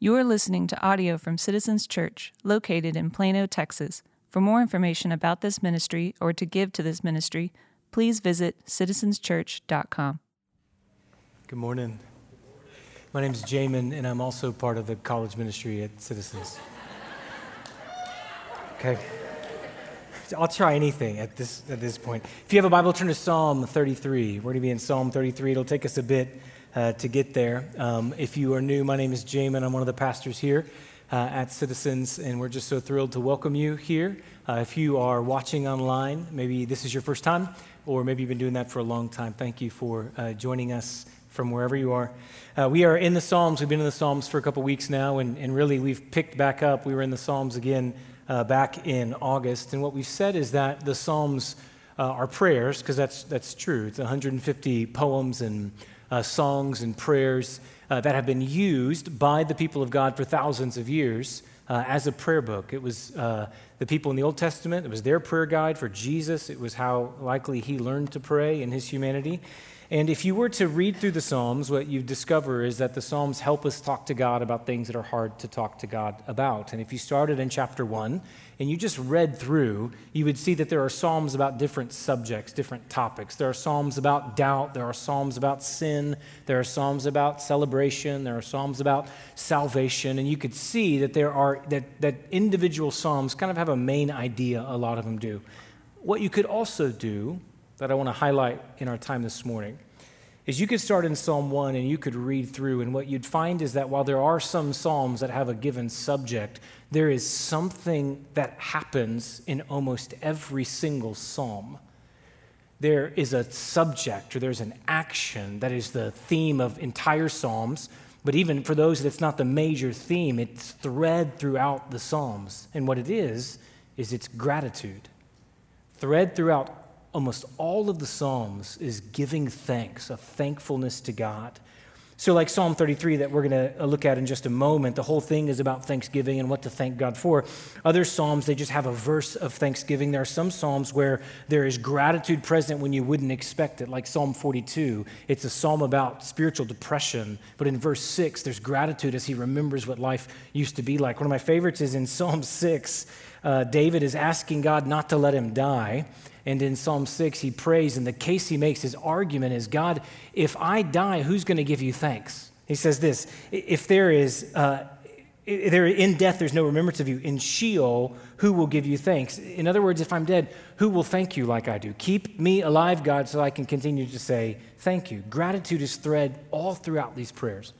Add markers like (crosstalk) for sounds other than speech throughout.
You are listening to audio from Citizens Church, located in Plano, Texas. For more information about this ministry or to give to this ministry, please visit citizenschurch.com. Good morning. My name is Jamin, and I'm also part of the college ministry at Citizens. Okay. I'll try anything at this, at this point. If you have a Bible, turn to Psalm 33. We're going to be in Psalm 33. It'll take us a bit uh, to get there. Um, if you are new, my name is Jamin. I'm one of the pastors here uh, at Citizens, and we're just so thrilled to welcome you here. Uh, if you are watching online, maybe this is your first time, or maybe you've been doing that for a long time, thank you for uh, joining us from wherever you are. Uh, we are in the Psalms. We've been in the Psalms for a couple weeks now, and, and really we've picked back up. We were in the Psalms again back in August. And what we've said is that the Psalms uh, are prayers, because that's, that's true. It's 150 poems and uh, songs and prayers uh, that have been used by the people of God for thousands of years uh, as a prayer book. It was uh, the people in the Old Testament, it was their prayer guide for Jesus. It was how likely he learned to pray in his humanity. And if you were to read through the Psalms, what you discover is that the Psalms help us talk to God about things that are hard to talk to God about. And if you started in chapter one and you just read through, you would see that there are Psalms about different subjects, different topics. There are Psalms about doubt, there are Psalms about sin, there are Psalms about celebration, there are Psalms about salvation. And you could see that there are that, that individual Psalms kind of have a main idea, a lot of them do. What you could also do that I want to highlight in our time this morning is you could start in Psalm 1 and you could read through, and what you'd find is that while there are some Psalms that have a given subject, there is something that happens in almost every single Psalm. There is a subject or there's an action that is the theme of entire Psalms, but even for those that's not the major theme, it's thread throughout the Psalms. And what it is, is it's gratitude. Thread throughout almost all of the Psalms is giving thanks, a thankfulness to God. So, like Psalm 33, that we're going to look at in just a moment, the whole thing is about thanksgiving and what to thank God for. Other Psalms, they just have a verse of thanksgiving. There are some Psalms where there is gratitude present when you wouldn't expect it, like Psalm 42. It's a psalm about spiritual depression, but in verse 6, there's gratitude as he remembers what life used to be like. One of my favorites is in (laughs) Psalm 6. Uh, David is asking God not to let him die. And in Psalm 6, he prays, and the case he makes, his argument is God, if I die, who's going to give you thanks? He says this if there is, uh, there, in death, there's no remembrance of you. In Sheol, who will give you thanks? In other words, if I'm dead, who will thank you like I do? Keep me alive, God, so I can continue to say thank you. Gratitude is thread all throughout these prayers.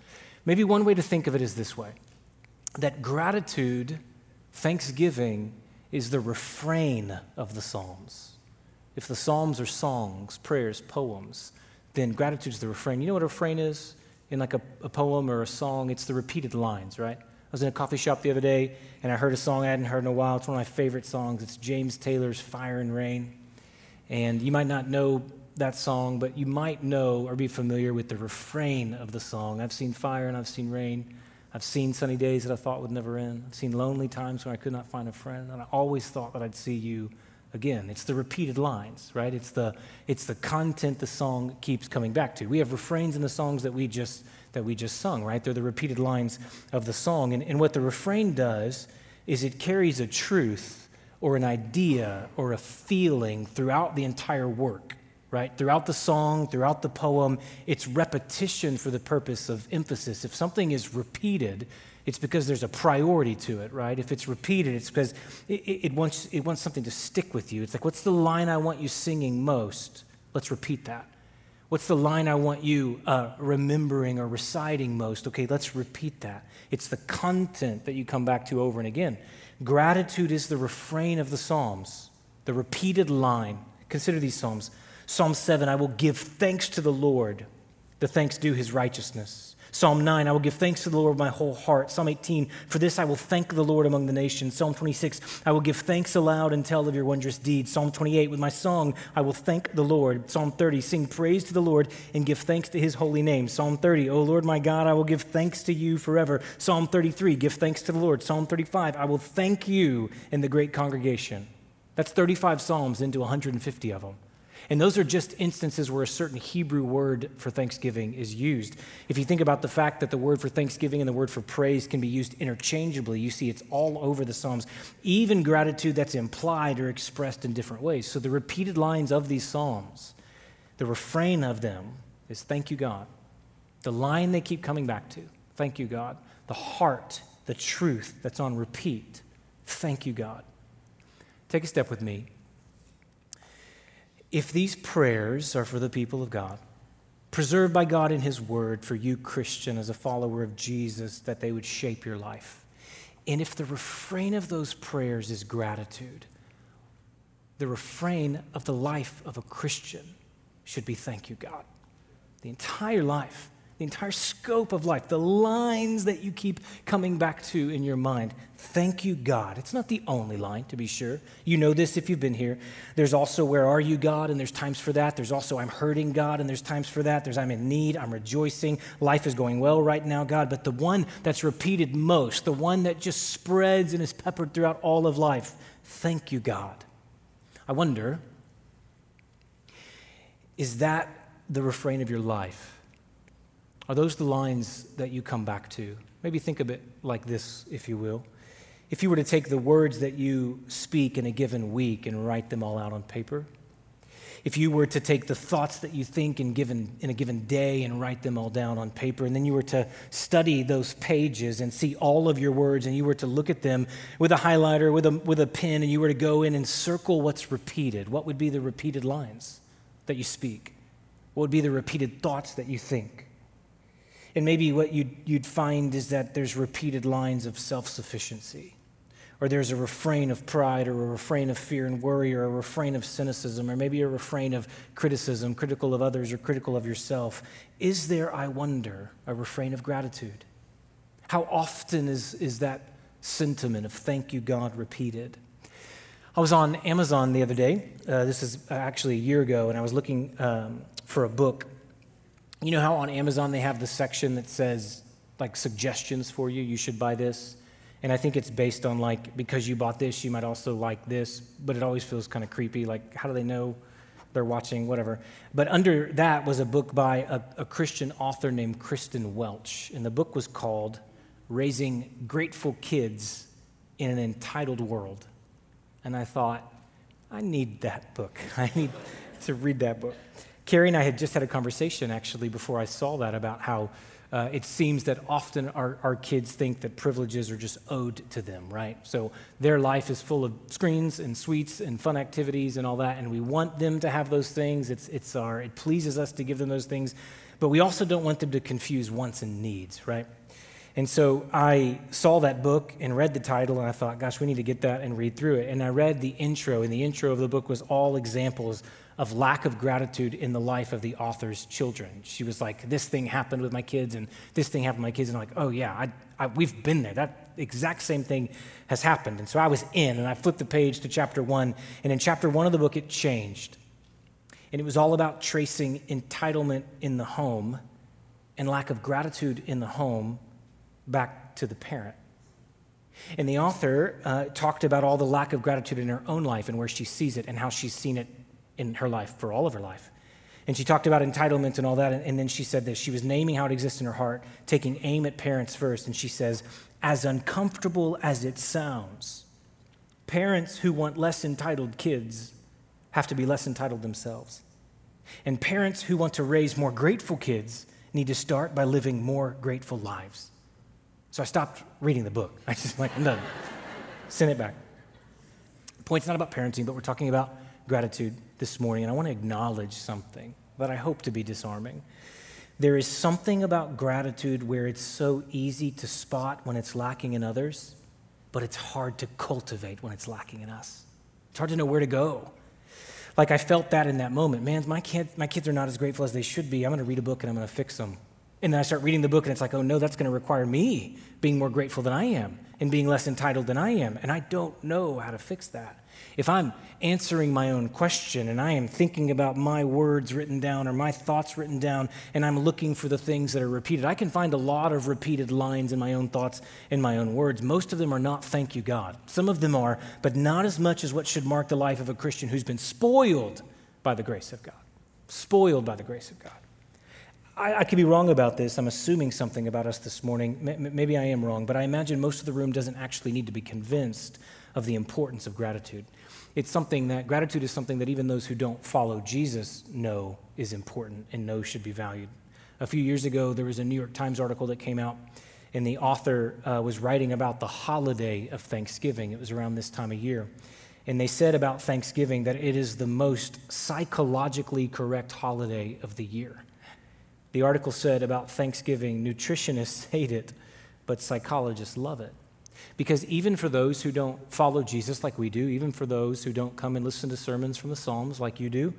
Maybe one way to think of it is this way that gratitude, thanksgiving, is the refrain of the Psalms. If the Psalms are songs, prayers, poems, then gratitude is the refrain. You know what a refrain is in like a, a poem or a song? It's the repeated lines, right? I was in a coffee shop the other day and I heard a song I hadn't heard in a while. It's one of my favorite songs. It's James Taylor's Fire and Rain. And you might not know that song, but you might know or be familiar with the refrain of the song. I've seen fire and I've seen rain. I've seen sunny days that I thought would never end. I've seen lonely times when I could not find a friend. And I always thought that I'd see you again. It's the repeated lines, right? It's the, it's the content the song keeps coming back to. We have refrains in the songs that we just, that we just sung, right? They're the repeated lines of the song. And, and what the refrain does is it carries a truth or an idea or a feeling throughout the entire work, right? Throughout the song, throughout the poem, it's repetition for the purpose of emphasis. If something is repeated, it's because there's a priority to it, right? If it's repeated, it's because it, it, wants, it wants something to stick with you. It's like, what's the line I want you singing most? Let's repeat that. What's the line I want you uh, remembering or reciting most? Okay, let's repeat that. It's the content that you come back to over and again. Gratitude is the refrain of the Psalms, the repeated line. Consider these Psalms. Psalm 7 I will give thanks to the Lord, the thanks due his righteousness. Psalm 9, I will give thanks to the Lord with my whole heart. Psalm 18, for this I will thank the Lord among the nations. Psalm 26, I will give thanks aloud and tell of your wondrous deeds. Psalm 28, with my song I will thank the Lord. Psalm 30, sing praise to the Lord and give thanks to his holy name. Psalm 30, O Lord my God, I will give thanks to you forever. Psalm 33, give thanks to the Lord. Psalm 35, I will thank you in the great congregation. That's 35 Psalms into 150 of them. And those are just instances where a certain Hebrew word for thanksgiving is used. If you think about the fact that the word for thanksgiving and the word for praise can be used interchangeably, you see it's all over the Psalms, even gratitude that's implied or expressed in different ways. So the repeated lines of these Psalms, the refrain of them is thank you, God. The line they keep coming back to, thank you, God. The heart, the truth that's on repeat, thank you, God. Take a step with me if these prayers are for the people of God, preserved by God in His Word for you, Christian, as a follower of Jesus, that they would shape your life. And if the refrain of those prayers is gratitude, the refrain of the life of a Christian should be thank you, God. The entire life the entire scope of life, the lines that you keep coming back to in your mind. Thank you, God. It's not the only line, to be sure. You know this if you've been here. There's also, Where are you, God? And there's times for that. There's also, I'm hurting, God. And there's times for that. There's, I'm in need. I'm rejoicing. Life is going well right now, God. But the one that's repeated most, the one that just spreads and is peppered throughout all of life, thank you, God. I wonder, is that the refrain of your life? Are those the lines that you come back to? Maybe think of it like this, if you will. If you were to take the words that you speak in a given week and write them all out on paper, if you were to take the thoughts that you think in, given, in a given day and write them all down on paper, and then you were to study those pages and see all of your words, and you were to look at them with a highlighter, with a, with a pen, and you were to go in and circle what's repeated, what would be the repeated lines that you speak? What would be the repeated thoughts that you think? And maybe what you'd, you'd find is that there's repeated lines of self sufficiency, or there's a refrain of pride, or a refrain of fear and worry, or a refrain of cynicism, or maybe a refrain of criticism, critical of others, or critical of yourself. Is there, I wonder, a refrain of gratitude? How often is, is that sentiment of thank you, God, repeated? I was on Amazon the other day. Uh, this is actually a year ago, and I was looking um, for a book you know how on Amazon they have the section that says, like, suggestions for you? You should buy this. And I think it's based on, like, because you bought this, you might also like this, but it always feels kind of creepy. Like, how do they know they're watching? Whatever. But under that was a book by a, a Christian author named Kristen Welch. And the book was called Raising Grateful Kids in an Entitled World. And I thought, I need that book. (laughs) I need to read that book. Carrie and I had just had a conversation actually before I saw that about how uh, it seems that often our, our kids think that privileges are just owed to them, right? So their life is full of screens and sweets and fun activities and all that, and we want them to have those things. It's, it's our, it pleases us to give them those things, but we also don't want them to confuse wants and needs, right? And so I saw that book and read the title, and I thought, gosh, we need to get that and read through it. And I read the intro, and the intro of the book was all examples of lack of gratitude in the life of the author's children. She was like, This thing happened with my kids, and this thing happened with my kids. And I'm like, Oh, yeah, I, I, we've been there. That exact same thing has happened. And so I was in, and I flipped the page to chapter one. And in chapter one of the book, it changed. And it was all about tracing entitlement in the home and lack of gratitude in the home back to the parent. And the author uh, talked about all the lack of gratitude in her own life and where she sees it and how she's seen it in her life for all of her life. And she talked about entitlement and all that. And, and then she said this she was naming how it exists in her heart, taking aim at parents first. And she says, as uncomfortable as it sounds, parents who want less entitled kids have to be less entitled themselves. And parents who want to raise more grateful kids need to start by living more grateful lives. So I stopped reading the book. (laughs) I just like, done. Send it back. Point's not about parenting, but we're talking about gratitude this morning, and I want to acknowledge something that I hope to be disarming. There is something about gratitude where it's so easy to spot when it's lacking in others, but it's hard to cultivate when it's lacking in us. It's hard to know where to go. Like I felt that in that moment. Man, my kids, my kids are not as grateful as they should be. I'm going to read a book and I'm going to fix them. And then I start reading the book and it's like, oh no, that's going to require me being more grateful than I am and being less entitled than I am. And I don't know how to fix that if I'm answering my own question and I am thinking about my words written down or my thoughts written down and I'm looking for the things that are repeated, I can find a lot of repeated lines in my own thoughts in my own words. Most of them are not thank you, God. Some of them are, but not as much as what should mark the life of a Christian who's been spoiled by the grace of God, spoiled by the grace of God. I, I could be wrong about this. I'm assuming something about us this morning. M- maybe I am wrong, but I imagine most of the room doesn't actually need to be convinced of the importance of gratitude. It's something that gratitude is something that even those who don't follow Jesus know is important and know should be valued. A few years ago, there was a New York Times article that came out, and the author uh, was writing about the holiday of Thanksgiving. It was around this time of year. And they said about Thanksgiving that it is the most psychologically correct holiday of the year. The article said about Thanksgiving nutritionists (laughs) hate it, but psychologists love it. Because even for those who don't follow Jesus like we do, even for those who don't come and listen to sermons from the Psalms like you do,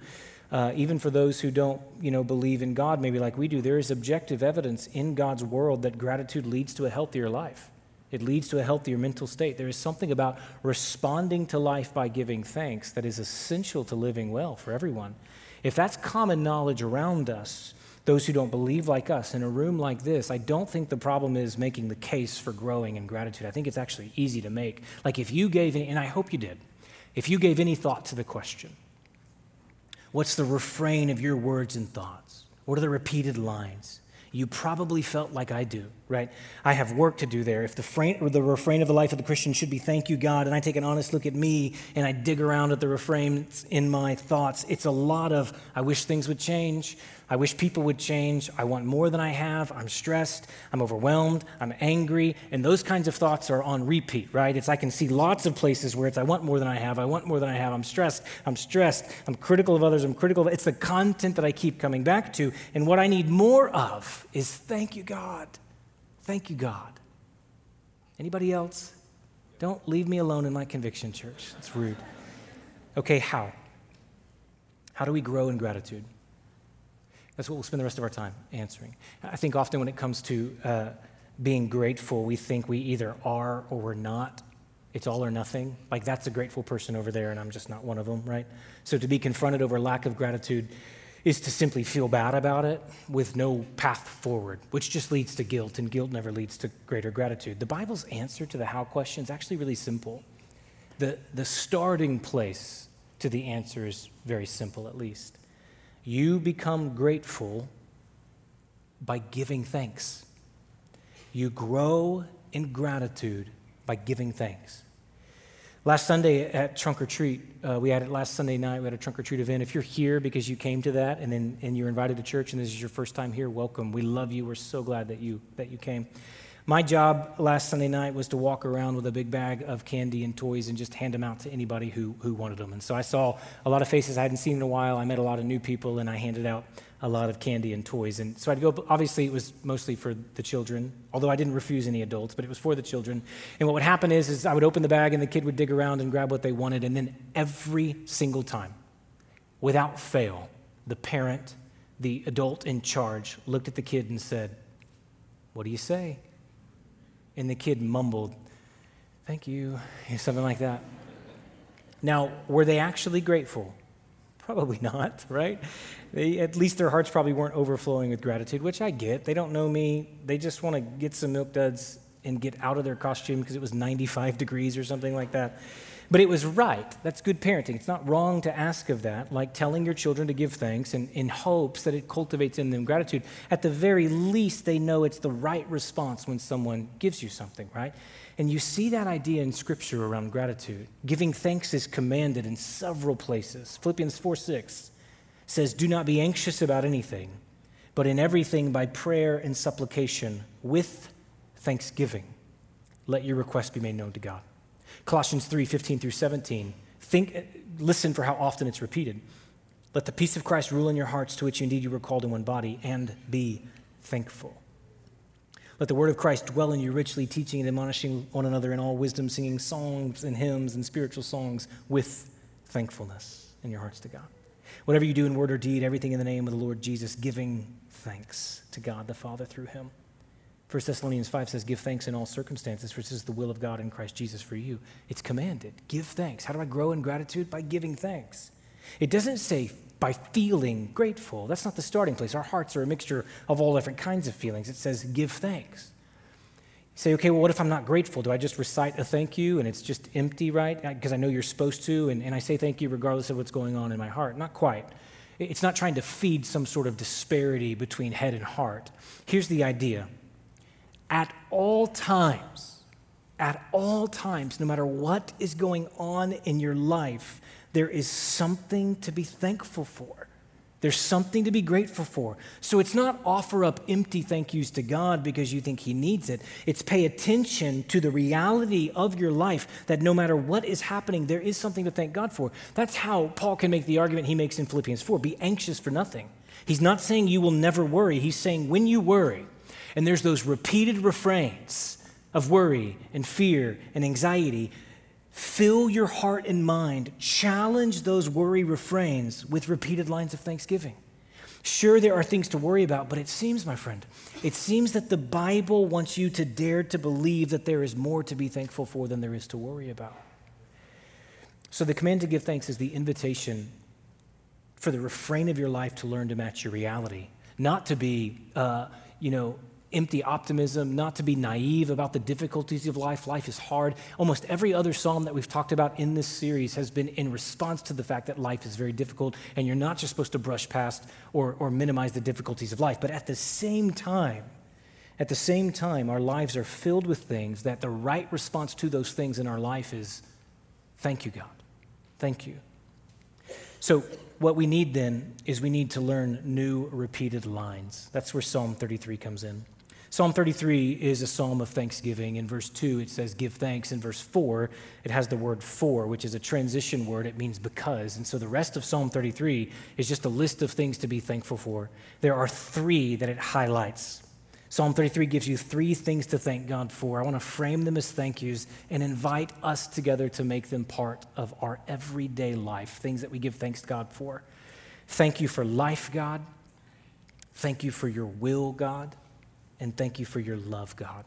uh, even for those who don't you know, believe in God maybe like we do, there is objective evidence in God's world that gratitude leads to a healthier life. It leads to a healthier mental state. There is something about responding to life by giving thanks that is essential to living well for everyone. If that's common knowledge around us, those who don't believe like us in a room like this, I don't think the problem is making the case for growing in gratitude. I think it's actually easy to make. Like if you gave, any, and I hope you did, if you gave any thought to the question, what's the refrain of your words and thoughts? What are the repeated lines? You probably felt like I do, right? I have work to do there. If the, the refrain of the life of the Christian should be thank you, God, and I take an honest look at me and I dig around at the refrains in my thoughts, it's a lot of I wish things would change. I wish people would change. I want more than I have. I'm stressed. I'm overwhelmed. I'm angry. And those kinds of thoughts are on repeat, right? It's I can see lots of places where it's I want more than I have. I want more than I have. I'm stressed. I'm stressed. I'm critical of others. I'm critical of it's the content that I keep coming back to. And what I need more of is thank you, God. Thank you, God. Anybody else? Don't leave me alone in my conviction, church. It's rude. Okay, how? How do we grow in gratitude? That's what we'll spend the rest of our time answering. I think often when it comes to uh, being grateful, we think we either are or we're not. It's all or nothing. Like that's a grateful person over there, and I'm just not one of them, right? So to be confronted over lack of gratitude is to simply feel bad about it with no path forward, which just leads to guilt, and guilt never leads to greater gratitude. The Bible's answer to the how question is actually really simple. The, the starting place to the answer is very simple, at least. You become grateful by giving thanks. You grow in gratitude by giving thanks. Last Sunday at Trunk or Treat, uh, we had it last Sunday night. We had a Trunk or Treat event. If you're here because you came to that and then and you're invited to church and this is your first time here, welcome. We love you. We're so glad that you that you came. My job last Sunday night was to walk around with a big bag of candy and toys and just hand them out to anybody who, who wanted them. And so I saw a lot of faces I hadn't seen in a while. I met a lot of new people, and I handed out a lot of candy and toys. And so I'd go, obviously, it was mostly for the children, although I didn't refuse any adults, but it was for the children. And what would happen is, is I would open the bag, and the kid would dig around and grab what they wanted. And then every single time, without fail, the parent, the adult in charge, looked at the kid and said, What do you say? And the kid mumbled, Thank you, (laughs) something like that. Now, were they actually grateful? Probably (laughs) not, right? They, at least their hearts probably weren't overflowing with gratitude, which I get. They don't know me. They just want to get some milk duds and get out of their costume because it was 95 degrees or something like that. But it was right. That's good parenting. It's not wrong to ask of that, like telling your children to give thanks and in hopes that it cultivates in them gratitude. At the very least, they know it's the right response when someone gives you something, right? And you see that idea in Scripture around gratitude. Giving thanks is commanded in several places. Philippians 4 6 says, Do not be anxious about anything, but in everything by prayer and supplication with thanksgiving, let your request be made known to God. Colossians 3 15 through 17. Think, listen for how often it's repeated. Let the peace of Christ rule in your hearts, to which indeed you were called in one body, and be thankful. Let the word of Christ dwell in you richly, teaching and admonishing one another in all wisdom, singing songs and hymns and spiritual songs with thankfulness in your hearts to God. Whatever you do in word or deed, everything in the name of the Lord Jesus, giving thanks to God the Father through him. 1 Thessalonians 5 says, Give thanks in all circumstances, for this is the will of God in Christ Jesus for you. It's commanded. Give thanks. How do I grow in gratitude? By giving thanks. It doesn't say by feeling grateful. That's not the starting place. Our hearts are a mixture of all different kinds of feelings. It says, Give thanks. say, okay, well, what if I'm not grateful? Do I just recite a thank you and it's just empty, right? Because I know you're supposed to, and, and I say thank you regardless of what's going on in my heart. Not quite. It's not trying to feed some sort of disparity between head and heart. Here's the idea at all times, at all times, no matter what is going on in your life, there is something to be thankful for. There's something to be grateful for. So it's not offer up empty thank yous to God because you think He needs it. It's pay attention to the reality of your life that no matter what is happening, there is something to thank God for. That's how Paul can make the argument he makes in Philippians 4 be anxious for nothing. He's not saying you will never worry, he's saying when you worry, and there's those repeated refrains of worry and fear and anxiety Fill your heart and mind, challenge those worry refrains with repeated lines of thanksgiving. Sure, there are things to worry about, but it seems, my friend, it seems that the Bible wants you to dare to believe that there is more to be thankful for than there is to worry about. So, the command to give thanks is the invitation for the refrain of your life to learn to match your reality, not to be, uh, you know, empty optimism, not to be naive about the difficulties of life. Life is hard. Almost every other psalm that we've talked about in this series has been in response to the fact that life is very difficult, and you're not just supposed to brush past or, or minimize the difficulties of life. But at the same time, at the same time, our lives are filled with things that the right response to those things in our life is thank you, God. Thank you. So, what we need then is we need to learn new repeated lines. That's where Psalm 33 comes in. Psalm 33 is a psalm of thanksgiving. In verse 2, it says, Give thanks. In verse 4, it has the word for, which is a transition word. It means because. And so the rest of Psalm 33 is just a list of things to be thankful for. There are three that it highlights. Psalm 33 gives you three things to thank God for. I want to frame them as thank yous and invite us together to make them part of our everyday life, things that we give thanks to God for. Thank you for life, God. Thank you for your will, God and thank you for your love, God.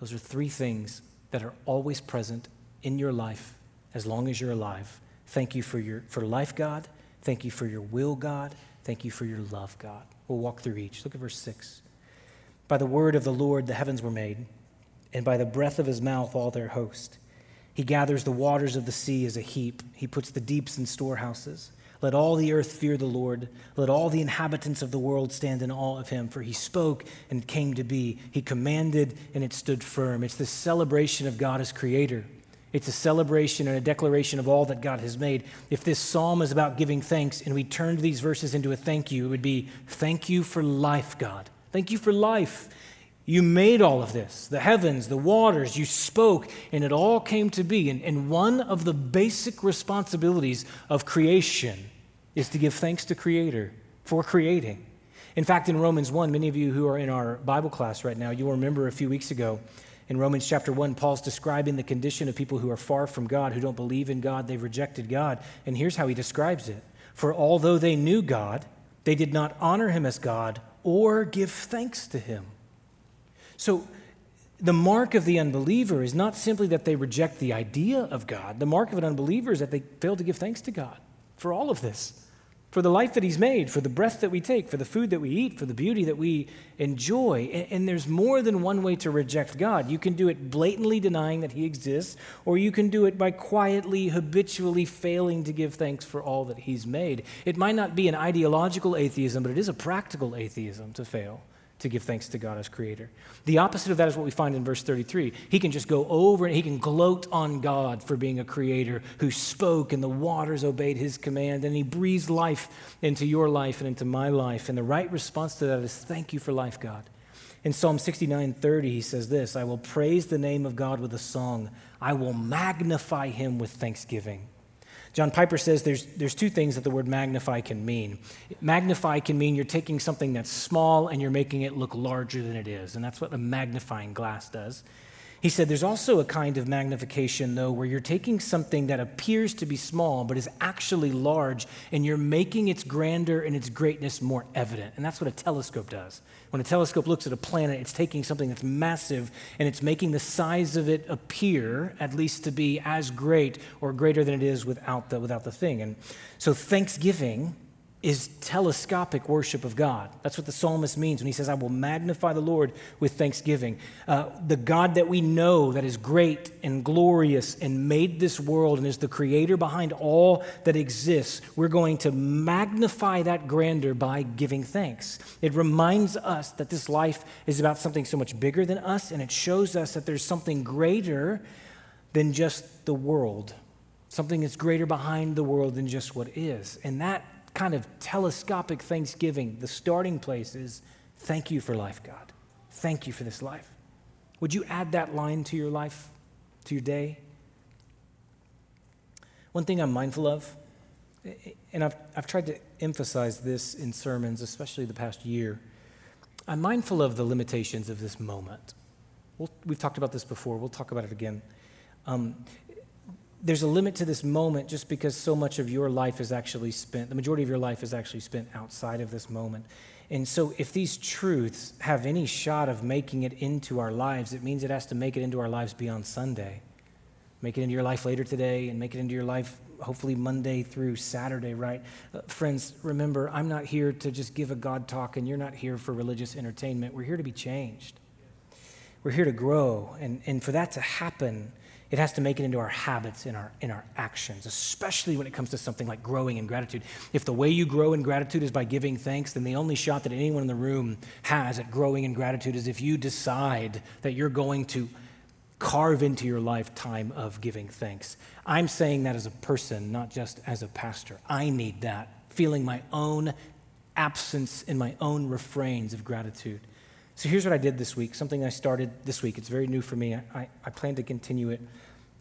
Those are three things that are always present in your life as long as you're alive. Thank you for, your, for life, God. Thank you for your will, God. Thank you for your love, God. We'll walk through each. Look at verse 6. By the word of the Lord the heavens were made, and by the breath of his mouth all their host. He gathers the waters of the sea as a heap, he puts the deeps in storehouses. Let all the earth fear the Lord. Let all the inhabitants of the world stand in awe of him, for he spoke and came to be. He commanded and it stood firm. It's the celebration of God as creator. It's a celebration and a declaration of all that God has made. If this psalm is about giving thanks and we turned these verses into a thank you, it would be thank you for life, God. Thank you for life. You made all of this the heavens, the waters, you spoke, and it all came to be. And, and one of the basic responsibilities of creation is to give thanks to Creator for creating. In fact, in Romans 1, many of you who are in our Bible class right now, you'll remember a few weeks ago in Romans chapter 1, Paul's describing the condition of people who are far from God, who don't believe in God, they've rejected God. And here's how he describes it For although they knew God, they did not honor him as God or give thanks to him. So, the mark of the unbeliever is not simply that they reject the idea of God. The mark of an unbeliever is that they fail to give thanks to God for all of this for the life that He's made, for the breath that we take, for the food that we eat, for the beauty that we enjoy. And, and, there's more than one way to reject God. You can do it blatantly denying that He exists, or you can do it by quietly, habitually failing to give thanks for all that He's made. It might not be an ideological atheism, but it is a practical atheism to fail to give thanks to God as creator. The opposite of that is what we find in verse 33. He can just go over and he can gloat on God for being a creator who spoke and the waters obeyed his command and he breathes life into your life and into my life. And the right response to that is thank you for life, God. In Psalm 69 30, he says this I will praise the name of God with a song, I will magnify him with thanksgiving. John Piper says there's, there's two things that the word magnify can mean. Magnify can mean you're taking something that's small and you're making it look larger than it is, and that's what a magnifying glass does. He said there's also a kind of magnification, though, where you're taking something that appears to be small but is actually large and you're making its grandeur and its greatness more evident. And that's what a telescope does. When a telescope looks at a planet, it's taking something that's massive and it's making the size of it appear, at least to be as great or greater than it is without the, without the thing. And so, thanksgiving is telescopic worship of God. That's what the psalmist means when he says, I will magnify the Lord with thanksgiving. Uh, the God that we know that is great and glorious and made this world and is the creator behind all that exists, we're going to magnify that grandeur by giving thanks. It reminds us that this life is about something so much bigger than us, and it shows us that there's something greater than just the world. Something that's greater behind the world than just what is. And that kind of telescopic thanksgiving, the starting place is thank you for life, God. Thank you for this life. Would you add that line to your life, to your day? One thing I'm mindful of, and I've, I've tried to emphasize this in sermons, especially the past year, I'm mindful of the limitations of this moment. we we have talked about this before, we'll talk about it again. Um, there's a limit to this moment just because so much of your life is actually spent, the majority of your life is actually spent outside of this moment. And so, if these truths have any shot of making it into our lives, it means it has to make it into our lives beyond Sunday. Make it into your life later today and make it into your life hopefully Monday through Saturday, right? Uh, friends, remember, I'm not here to just give a God talk, and you're not here for religious entertainment. We're here to be changed. We're here to grow. And, and for that to happen, it has to make it into our habits, in our, in our actions, especially when it comes to something like growing in gratitude. If the way you grow in gratitude is by giving thanks, then the only shot that anyone in the room has at growing in gratitude is if you decide that you're going to carve into your lifetime of giving thanks. I'm saying that as a person, not just as a pastor. I need that, feeling my own absence in my own refrains of gratitude. So here's what I did this week, something I started this week. It's very new for me. I, I plan to continue it.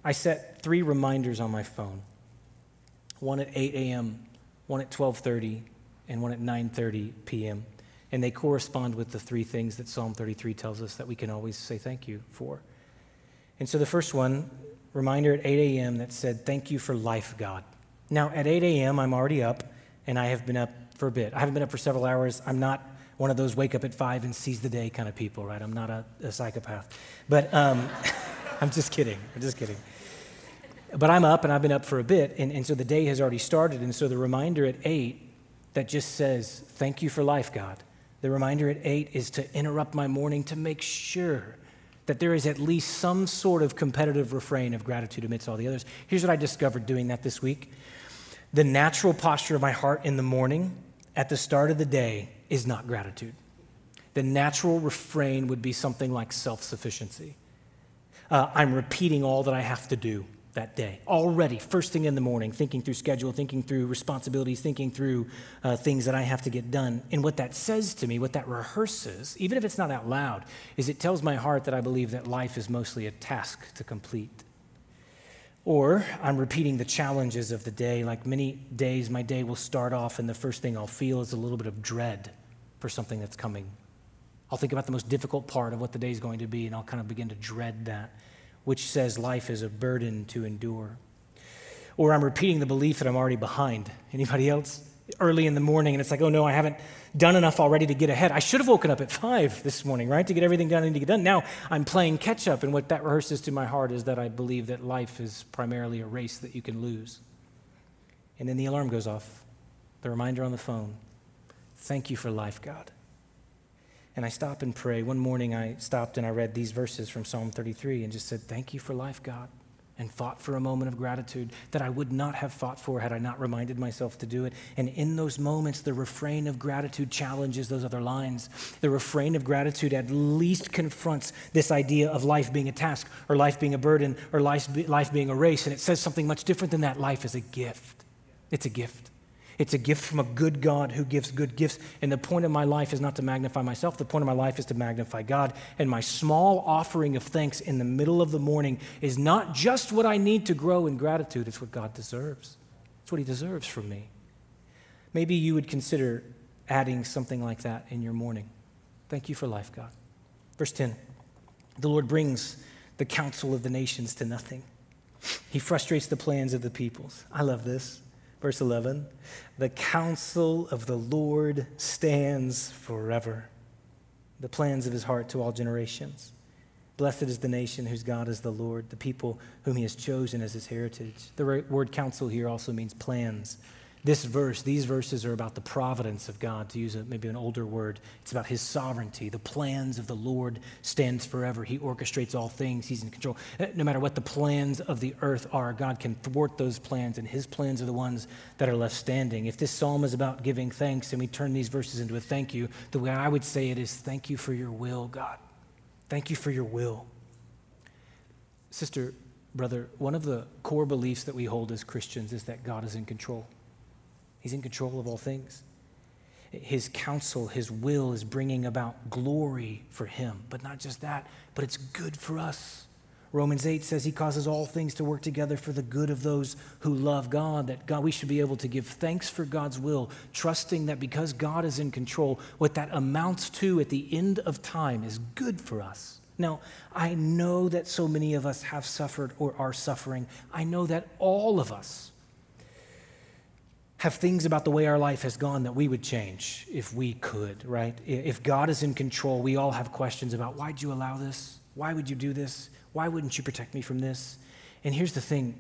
I set three reminders on my phone. One at 8 a.m., one at 12:30, and one at 9:30 p.m. And they correspond with the three things that Psalm 33 tells us that we can always say thank you for. And so the first one, reminder at 8 a.m. that said, Thank you for life, God. Now, at 8 a.m., I'm already up, and I have been up for a bit. I haven't been up for several hours. I'm not one of those wake up at five and seize the day kind of people, right? I'm not a, a psychopath. But um, (laughs) I'm just kidding. I'm just kidding. But I'm up and I've been up for a bit, and, and so the day has already started. And so the reminder at eight that just says, Thank you for life, God. The reminder at eight is to interrupt my morning to make sure that there is at least some sort of competitive refrain of gratitude amidst all the others. Here's what I discovered doing that this week the natural posture of my heart in the morning at the start of the day is not gratitude. The natural refrain would be something like self sufficiency. Uh, I'm repeating all that I have to do that day already, first thing in the morning, thinking through schedule, thinking through responsibilities, thinking through uh, things that I have to get done. And what that says to me, what that rehearses, even if it's not out loud, is it tells my heart that I believe that life is mostly a task to complete. Or I'm repeating the challenges of the day. Like many days, my day will start off, and the first thing I'll feel is a little bit of dread for something that's coming. I'll think about the most difficult part of what the day is going to be, and I'll kind of begin to dread that, which says life is a burden to endure. Or I'm repeating the belief that I'm already behind. Anybody else? Early in the morning, and it's like, oh no, I haven't done enough already to get ahead. I should have woken up at five this morning, right, to get everything done need to get done. Now I'm playing catch up, and what that rehearses to my heart is that I believe that life is primarily a race that you can lose. And then the alarm goes off, the reminder on the phone Thank you for life, God. And I stop and pray. One morning I stopped and I read these verses from Psalm 33 and just said, Thank you for life, God. And fought for a moment of gratitude that I would not have fought for had I not reminded myself to do it. And in those moments, the refrain of gratitude challenges those other lines. The refrain of gratitude at least confronts this idea of life being a task, or life being a burden, or life, life being a race. And it says something much different than that life is a gift. It's a gift. It's a gift from a good God who gives good gifts. And the point of my life is not to magnify myself. The point of my life is to magnify God. And my small offering of thanks in the middle of the morning is not just what I need to grow in gratitude, it's what God deserves. It's what He deserves from me. Maybe you would consider adding something like that in your morning. Thank you for life, God. Verse 10 The Lord brings the counsel of the nations to nothing, He frustrates the plans of the peoples. I love this. Verse 11 The counsel of the Lord stands forever, the plans of his heart to all generations. Blessed is the nation whose God is the Lord, the people whom he has chosen as his heritage. The word counsel here also means plans. This verse, these verses are about the providence of God, to use a, maybe an older word. It's about his sovereignty. The plans of the Lord stands forever. He orchestrates all things. He's in control. Eh, no matter what the plans of the earth are, God can thwart those plans, and his plans are the ones that are left standing. If this psalm is about giving thanks and we turn these verses into a thank you, the way I would say it is thank you for your will, God. Thank you for your will. Sister, brother, one of the core beliefs that we hold as Christians is that God is in control. He's in control of all things. His counsel, His will is bringing about glory for Him. But not just that, but it's good for us. Romans 8 says He causes all things to work together for the good of those who love God, that God, we should be able to give thanks for God's will, trusting that because God is in control, what that amounts to at the end of time is good for us. Now, I know that so many of us have suffered or are suffering. I know that all of us have things about the way our life has gone that we would change if we could, right? If God is in control, we all have questions about why'd you allow this? Why would you do this? Why wouldn't you protect me from this? And here's the thing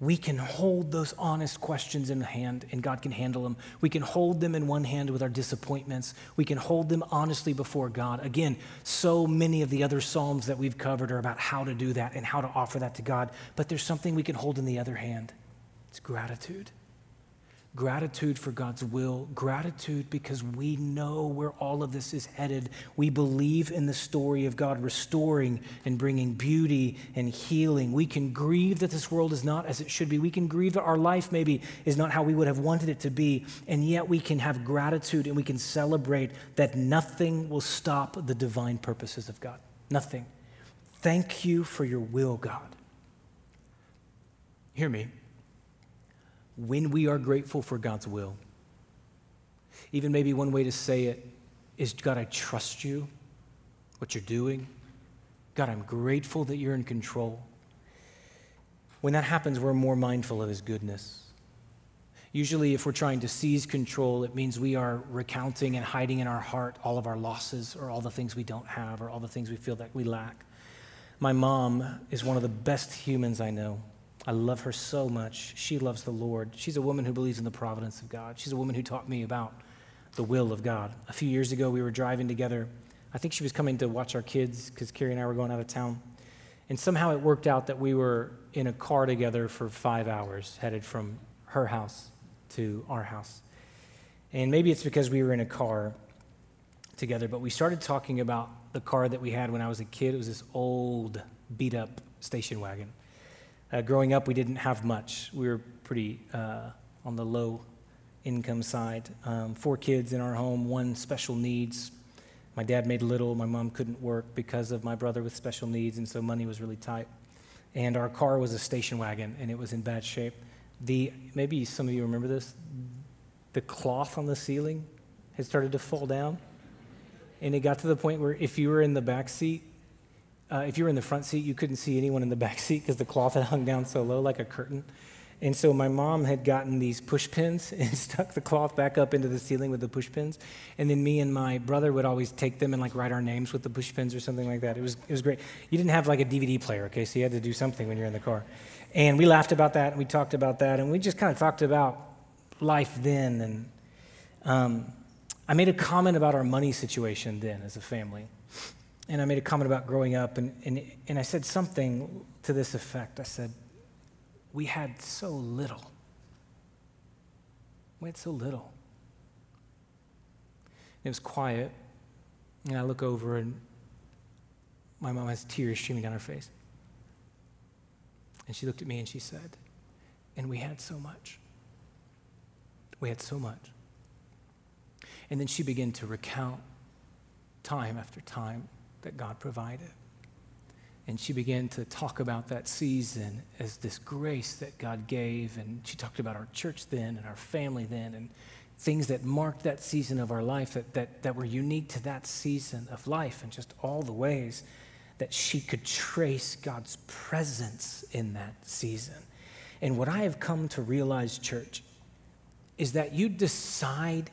we can hold those honest questions in hand and God can handle them. We can hold them in one hand with our disappointments. We can hold them honestly before God. Again, so many of the other Psalms that we've covered are about how to do that and how to offer that to God. But there's something we can hold in the other hand it's gratitude. Gratitude for God's will, gratitude because we know where all of this is headed. We believe in the story of God restoring and bringing beauty and healing. We can grieve that this world is not as it should be. We can grieve that our life maybe is not how we would have wanted it to be. And yet we can have gratitude and we can celebrate that nothing will stop the divine purposes of God. Nothing. Thank you for your will, God. Hear me when we are grateful for God's will. Even maybe one way to say it is God, I trust you, what you're doing. God, I'm grateful that you're in control. When that happens, we're more mindful of His goodness. Usually, if we're trying to seize control, it means we are recounting and hiding in our heart all of our losses or all the things we don't have or all the things we feel that we lack. My mom is one of the best humans I know. I love her so much. She loves the Lord. She's a woman who believes in the providence of God. She's a woman who taught me about the will of God. A few years ago, we were driving together. I think she was coming to watch our kids because Carrie and I were going out of town. And somehow it worked out that we were in a car together for five hours, headed from her house to our house. And maybe it's because we were in a car together, but we started talking about the car that we had when I was a kid. It was this old, beat up station wagon. Uh, growing up, we didn't have much. We were pretty uh, on the low income side. Um, four kids in our home, one special needs. My dad made little. My mom couldn't work because of my brother with special needs, and so money was really tight. And our car was a station wagon, and it was in bad shape. The maybe some of you remember this. The cloth on the ceiling had started to fall down, and it got to the point where if you were in the back seat, uh, if you were in the front seat, you couldn't see anyone in the (laughs) back seat because the cloth had hung down so low, like a curtain. And so my mom had gotten these push pins (laughs) and stuck the cloth back up into the ceiling with the push pins. And then me and my brother would always take them and like write our names with the push pins or something like that. It was, it was great. You didn't have like a DVD player, okay? So you had to do something when you're in the car. And we laughed about that and we talked about that and we just kind of talked about life then. And um, I made a comment about our money situation then as a family and I made a comment about growing up, and, and, and I said something to this effect. I said, We had so little. We had so little. It was quiet, and I look over, and my mom has tears streaming down her face. And she looked at me and she said, And we had so much. We had so much. And then she began to recount time after time that God provided. And she began to talk about that season as this grace that God gave. And she talked about our church then and our family then and things that marked that season of our life that, that, that were unique to that season of life and just all the ways that she could trace God's presence in that season. And what I have come to realize, church, is that you decide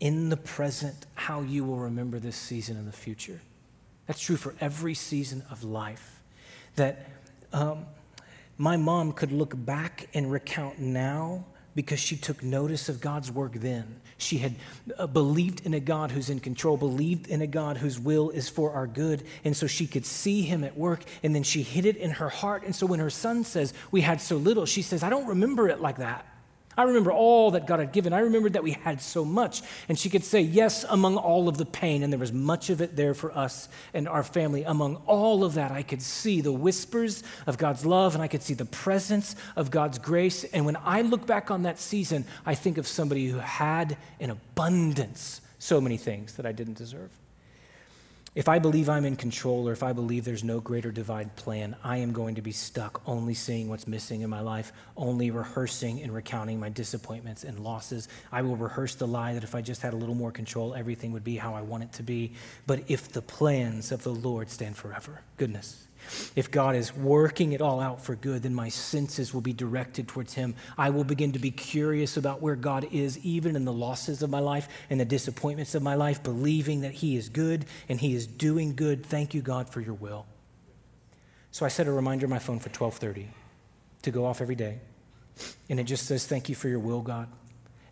in the present how you will remember this season in the future. That's true for every season of life. That um, my mom could look back and recount now because she took notice of God's work then. She had uh, believed in a God who's in control, believed in a God whose will is for our good. And so she could see him at work, and then she hid it in her heart. And so when her son says, We had so little, she says, I don't remember it like that. I remember all that God had given. I remembered that we had so much. And she could say, Yes, among all of the pain, and there was much of it there for us and our family. Among all of that, I could see the whispers of God's love and I could see the presence of God's grace. And when I look back on that season, I think of somebody who had in abundance so many things that I didn't deserve. If I believe I'm in control or if I believe there's no greater divine plan, I am going to be stuck only seeing what's missing in my life, only rehearsing and recounting my disappointments and losses. I will rehearse the lie that if I just had a little more control, everything would be how I want it to be. But if the plans of the Lord stand forever, goodness, if God is working it all out for good, then my senses will be directed towards Him. I will begin to be curious about where God is, even in the losses of my life and the disappointments of my life, believing that He is good and He is doing good. Thank you, God, for your will. So I set a reminder on my phone for 1230 to go off every day. And it just says, Thank you for your will, God.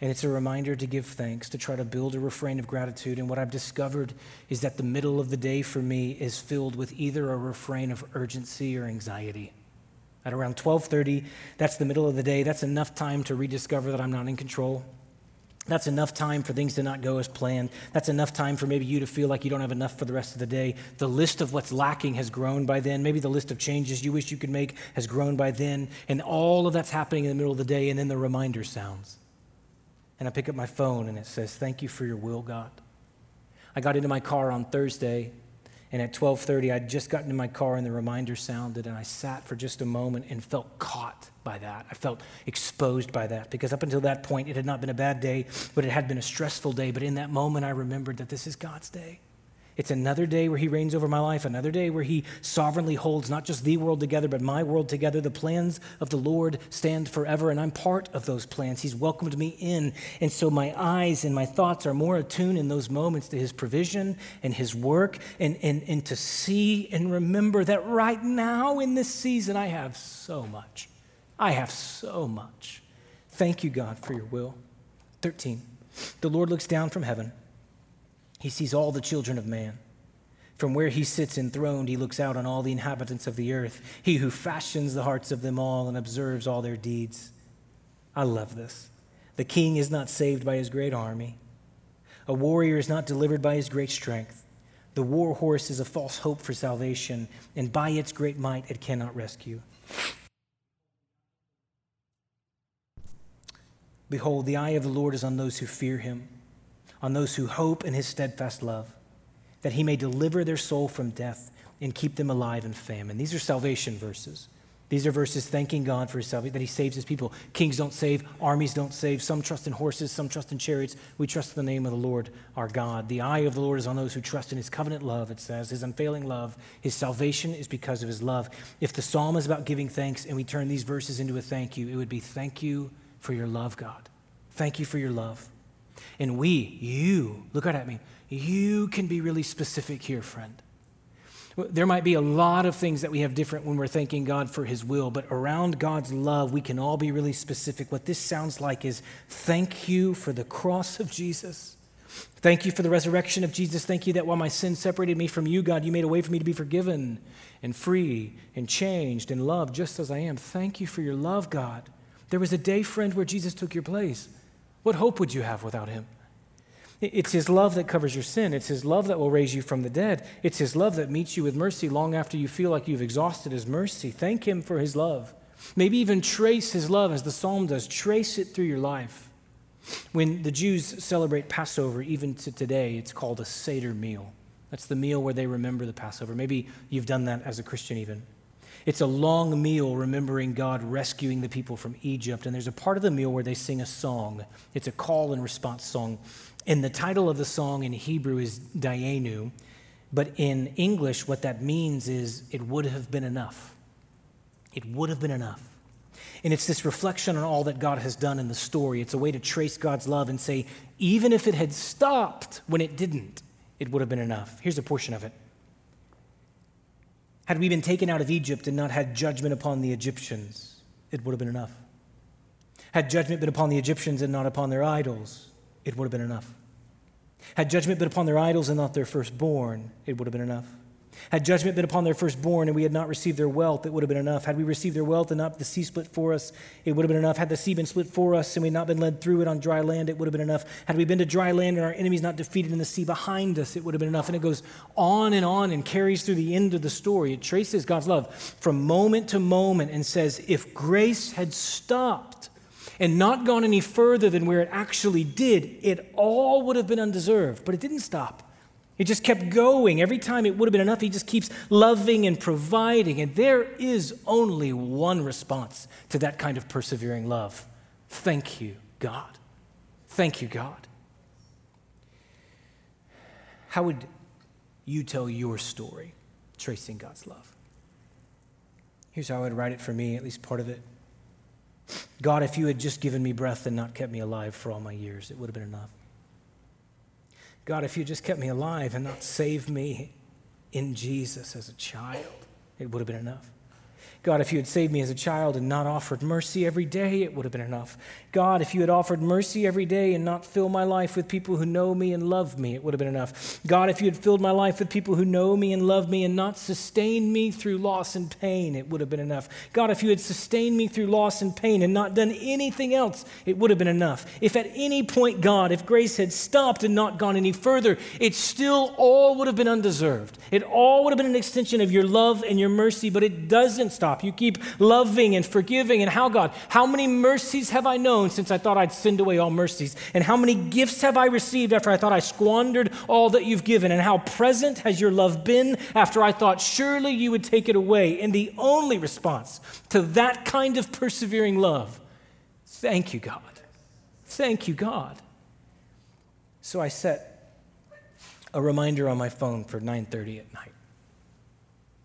And it's a reminder to give thanks, to try to build a refrain of gratitude. And what I've discovered is that the middle of the day for me is filled with either a refrain of urgency or anxiety. At around 12:30, that's the middle of the day. That's enough time to rediscover that I'm not in control. That's enough time for things to not go as planned. That's enough time for maybe you to feel like you don't have enough for the rest of the day. The list of what's lacking has grown by then. Maybe the list of changes you wish you could make has grown by then. And all of that's happening in the middle of the day, and then the reminder sounds and I pick up my phone and it says, Thank you for your will, God. I got into my car on Thursday, and at 12:30, I'd just gotten in my car and the reminder sounded, and I sat for just a moment and felt caught by that. I felt exposed by that because up until that point, it had not been a bad day, but it had been a stressful day. But in that moment, I remembered that this is God's day. It's another day where He reigns over my life, another day where He sovereignly holds not just the world together, but my world together. The plans of the Lord stand forever, and I'm part of those plans. He's welcomed me in. And so my eyes and my thoughts are more attuned in those moments to His provision and His work, and, and, and to see and remember that right now in this season, I have so much. I have so much. Thank you, God, for your will. 13. The Lord looks down from heaven he sees all the children of man. From where he sits enthroned, he looks out on all the inhabitants of the earth, he who fashions the hearts of them all and observes all their deeds. I love this. The king is not saved by his great army, a warrior is not delivered by his great strength. The war horse is a false hope for salvation, and by its great might it cannot rescue. Behold, the eye of the Lord is on those who fear him on those who hope in his steadfast love, that he may deliver their soul from death and keep them alive in famine. These are salvation verses. These are verses thanking God for his salvation, that he saves his people. Kings don't save, armies don't save. Some trust in horses, some trust in chariots. We trust in the name of the Lord our God. The eye of the Lord is on those who trust in his covenant love, it says, his unfailing love. His salvation is because of his love. If the psalm is about giving thanks and we turn these verses into a thank you, it would be thank you for your love, God. Thank you for your love. And we, you, look right at me, you can be really specific here, friend. There might be a lot of things that we have different when we're thanking God for His will, but around God's love, we can all be really specific. What this sounds like is thank you for the cross of Jesus. Thank you for the resurrection of Jesus. Thank you that while my sin separated me from you, God, you made a way for me to be forgiven and free and changed and loved just as I am. Thank you for your love, God. There was a day, friend, where Jesus took your place. What hope would you have without him? It's his love that covers your sin. It's his love that will raise you from the dead. It's his love that meets you with mercy long after you feel like you've exhausted his mercy. Thank him for his love. Maybe even trace his love as the psalm does. Trace it through your life. When the Jews celebrate Passover, even to today, it's called a Seder meal. That's the meal where they remember the Passover. Maybe you've done that as a Christian, even. It's a long meal remembering God rescuing the people from Egypt. And there's a part of the meal where they sing a song. It's a call and response song. And the title of the song in Hebrew is Dayenu. But in English, what that means is it would have been enough. It would have been enough. And it's this reflection on all that God has done in the story. It's a way to trace God's love and say, even if it had stopped when it didn't, it would have been enough. Here's a portion of it. Had we been taken out of Egypt and not had judgment upon the Egyptians, it would have been enough. Had judgment been upon the Egyptians and not upon their idols, it would have been enough. Had judgment been upon their idols and not their firstborn, it would have been enough. Had judgment been upon their firstborn and we had not received their wealth, it would have been enough. Had we received their wealth and not the sea split for us, it would have been enough. Had the sea been split for us and we had not been led through it on dry land, it would have been enough. Had we been to dry land and our enemies not defeated in the sea behind us, it would have been enough. And it goes on and on and carries through the end of the story. It traces God's love from moment to moment and says, if grace had stopped, and not gone any further than where it actually did, it all would have been undeserved. But it didn't stop. It just kept going. Every time it would have been enough, he just keeps loving and providing. And there is only one response to that kind of persevering love thank you, God. Thank you, God. How would you tell your story tracing God's love? Here's how I would write it for me, at least part of it. God, if you had just given me breath and not kept me alive for all my years, it would have been enough. God, if you just kept me alive and not saved me in Jesus as a child, it would have been enough. God, if you had saved me as a child and not offered mercy every day, it would have been enough. God, if you had offered mercy every day and not filled my life with people who know me and love me, it would have been enough. God, if you had filled my life with people who know me and love me and not sustained me through loss and pain, it would have been enough. God, if you had sustained me through loss and pain and not done anything else, it would have been enough. If at any point, God, if grace had stopped and not gone any further, it still all would have been undeserved. It all would have been an extension of your love and your mercy, but it doesn't stop stop. You keep loving and forgiving. And how, God, how many mercies have I known since I thought I'd sinned away all mercies? And how many gifts have I received after I thought I squandered all that you've given? And how present has your love been after I thought surely you would take it away? And the only response to that kind of persevering love, thank you, God. Thank you, God. So I set a reminder on my phone for 9:30 at night.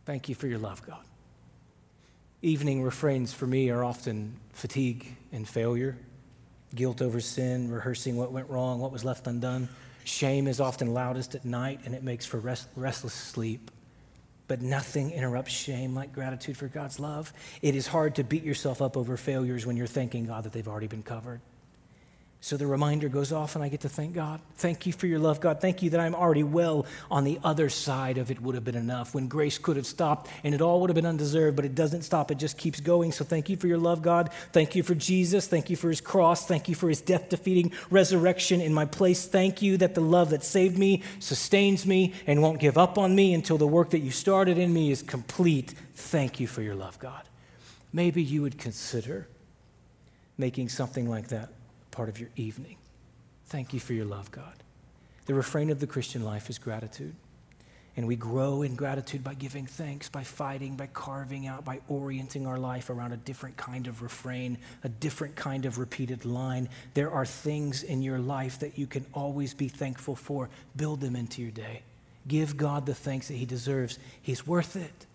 Thank you for your love, God evening refrains for me are often fatigue and failure, guilt over sin, rehearsing what went wrong, what was left undone. Shame is often loudest at night and it makes for rest, restless sleep. But nothing interrupts shame like gratitude for God's love. It is hard to beat yourself up over failures when you're thanking God that they've already been covered. So the reminder goes off, and I get to thank God. Thank you for your love, God. Thank you that I'm already well on the other side of it would have been enough when grace could have stopped and it all would have been undeserved, but it doesn't stop. It just keeps going. So thank you for your love, God. Thank you for Jesus. Thank you for his cross. Thank you for his death defeating resurrection in my place. Thank you that the love that saved me sustains me and won't give up on me until the work that you started in me is complete. Thank you for your love, God. Maybe you would consider making something like that part of your evening. Thank you for your love, God. The refrain of the Christian life is gratitude. And we grow in gratitude by giving thanks, by fighting, by carving out, by orienting our life around a different kind of refrain, a different kind of repeated line. There are things in your life that you can always be thankful for. Build them into your day. Give God the thanks that He deserves. He's worth it.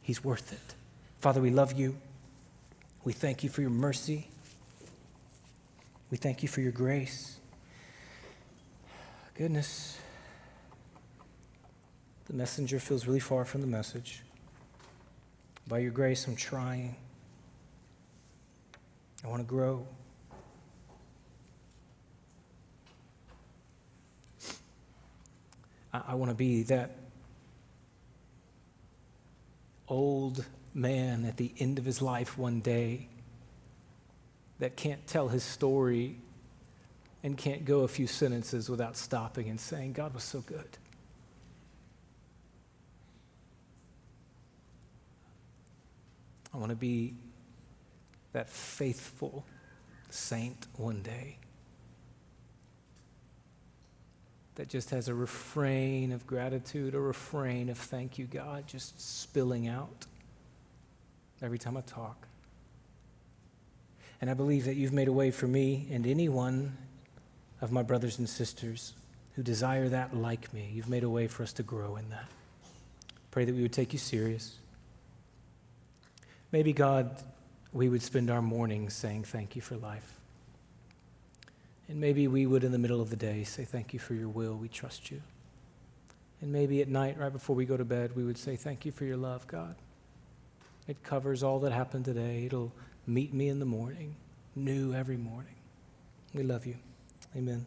He's worth it. Father, we love you. We thank you for your mercy. We thank you for your grace. Goodness, the messenger feels really far from the message. By your grace, I'm trying. I want to grow. I, I want to be that old man at the end of his life one day that can't tell his story and can't go a few sentences without stopping and saying, God was so good. I want to be that faithful saint one day that just has a refrain of gratitude, a refrain of thank you, God, just spilling out every time I talk. And I believe that you've made a way for me and any one of my brothers and sisters who desire that like me. You've made a way for us to grow in that. Pray that we would take you serious. Maybe, God, we would spend our mornings saying thank you for life. And maybe we would, in the middle of the day, say thank you for your will. We trust you. And maybe at night, right before we go to bed, we would say thank you for your love, God. It covers all that happened today. It'll meet me in the morning. new every morning. We love you. Amen.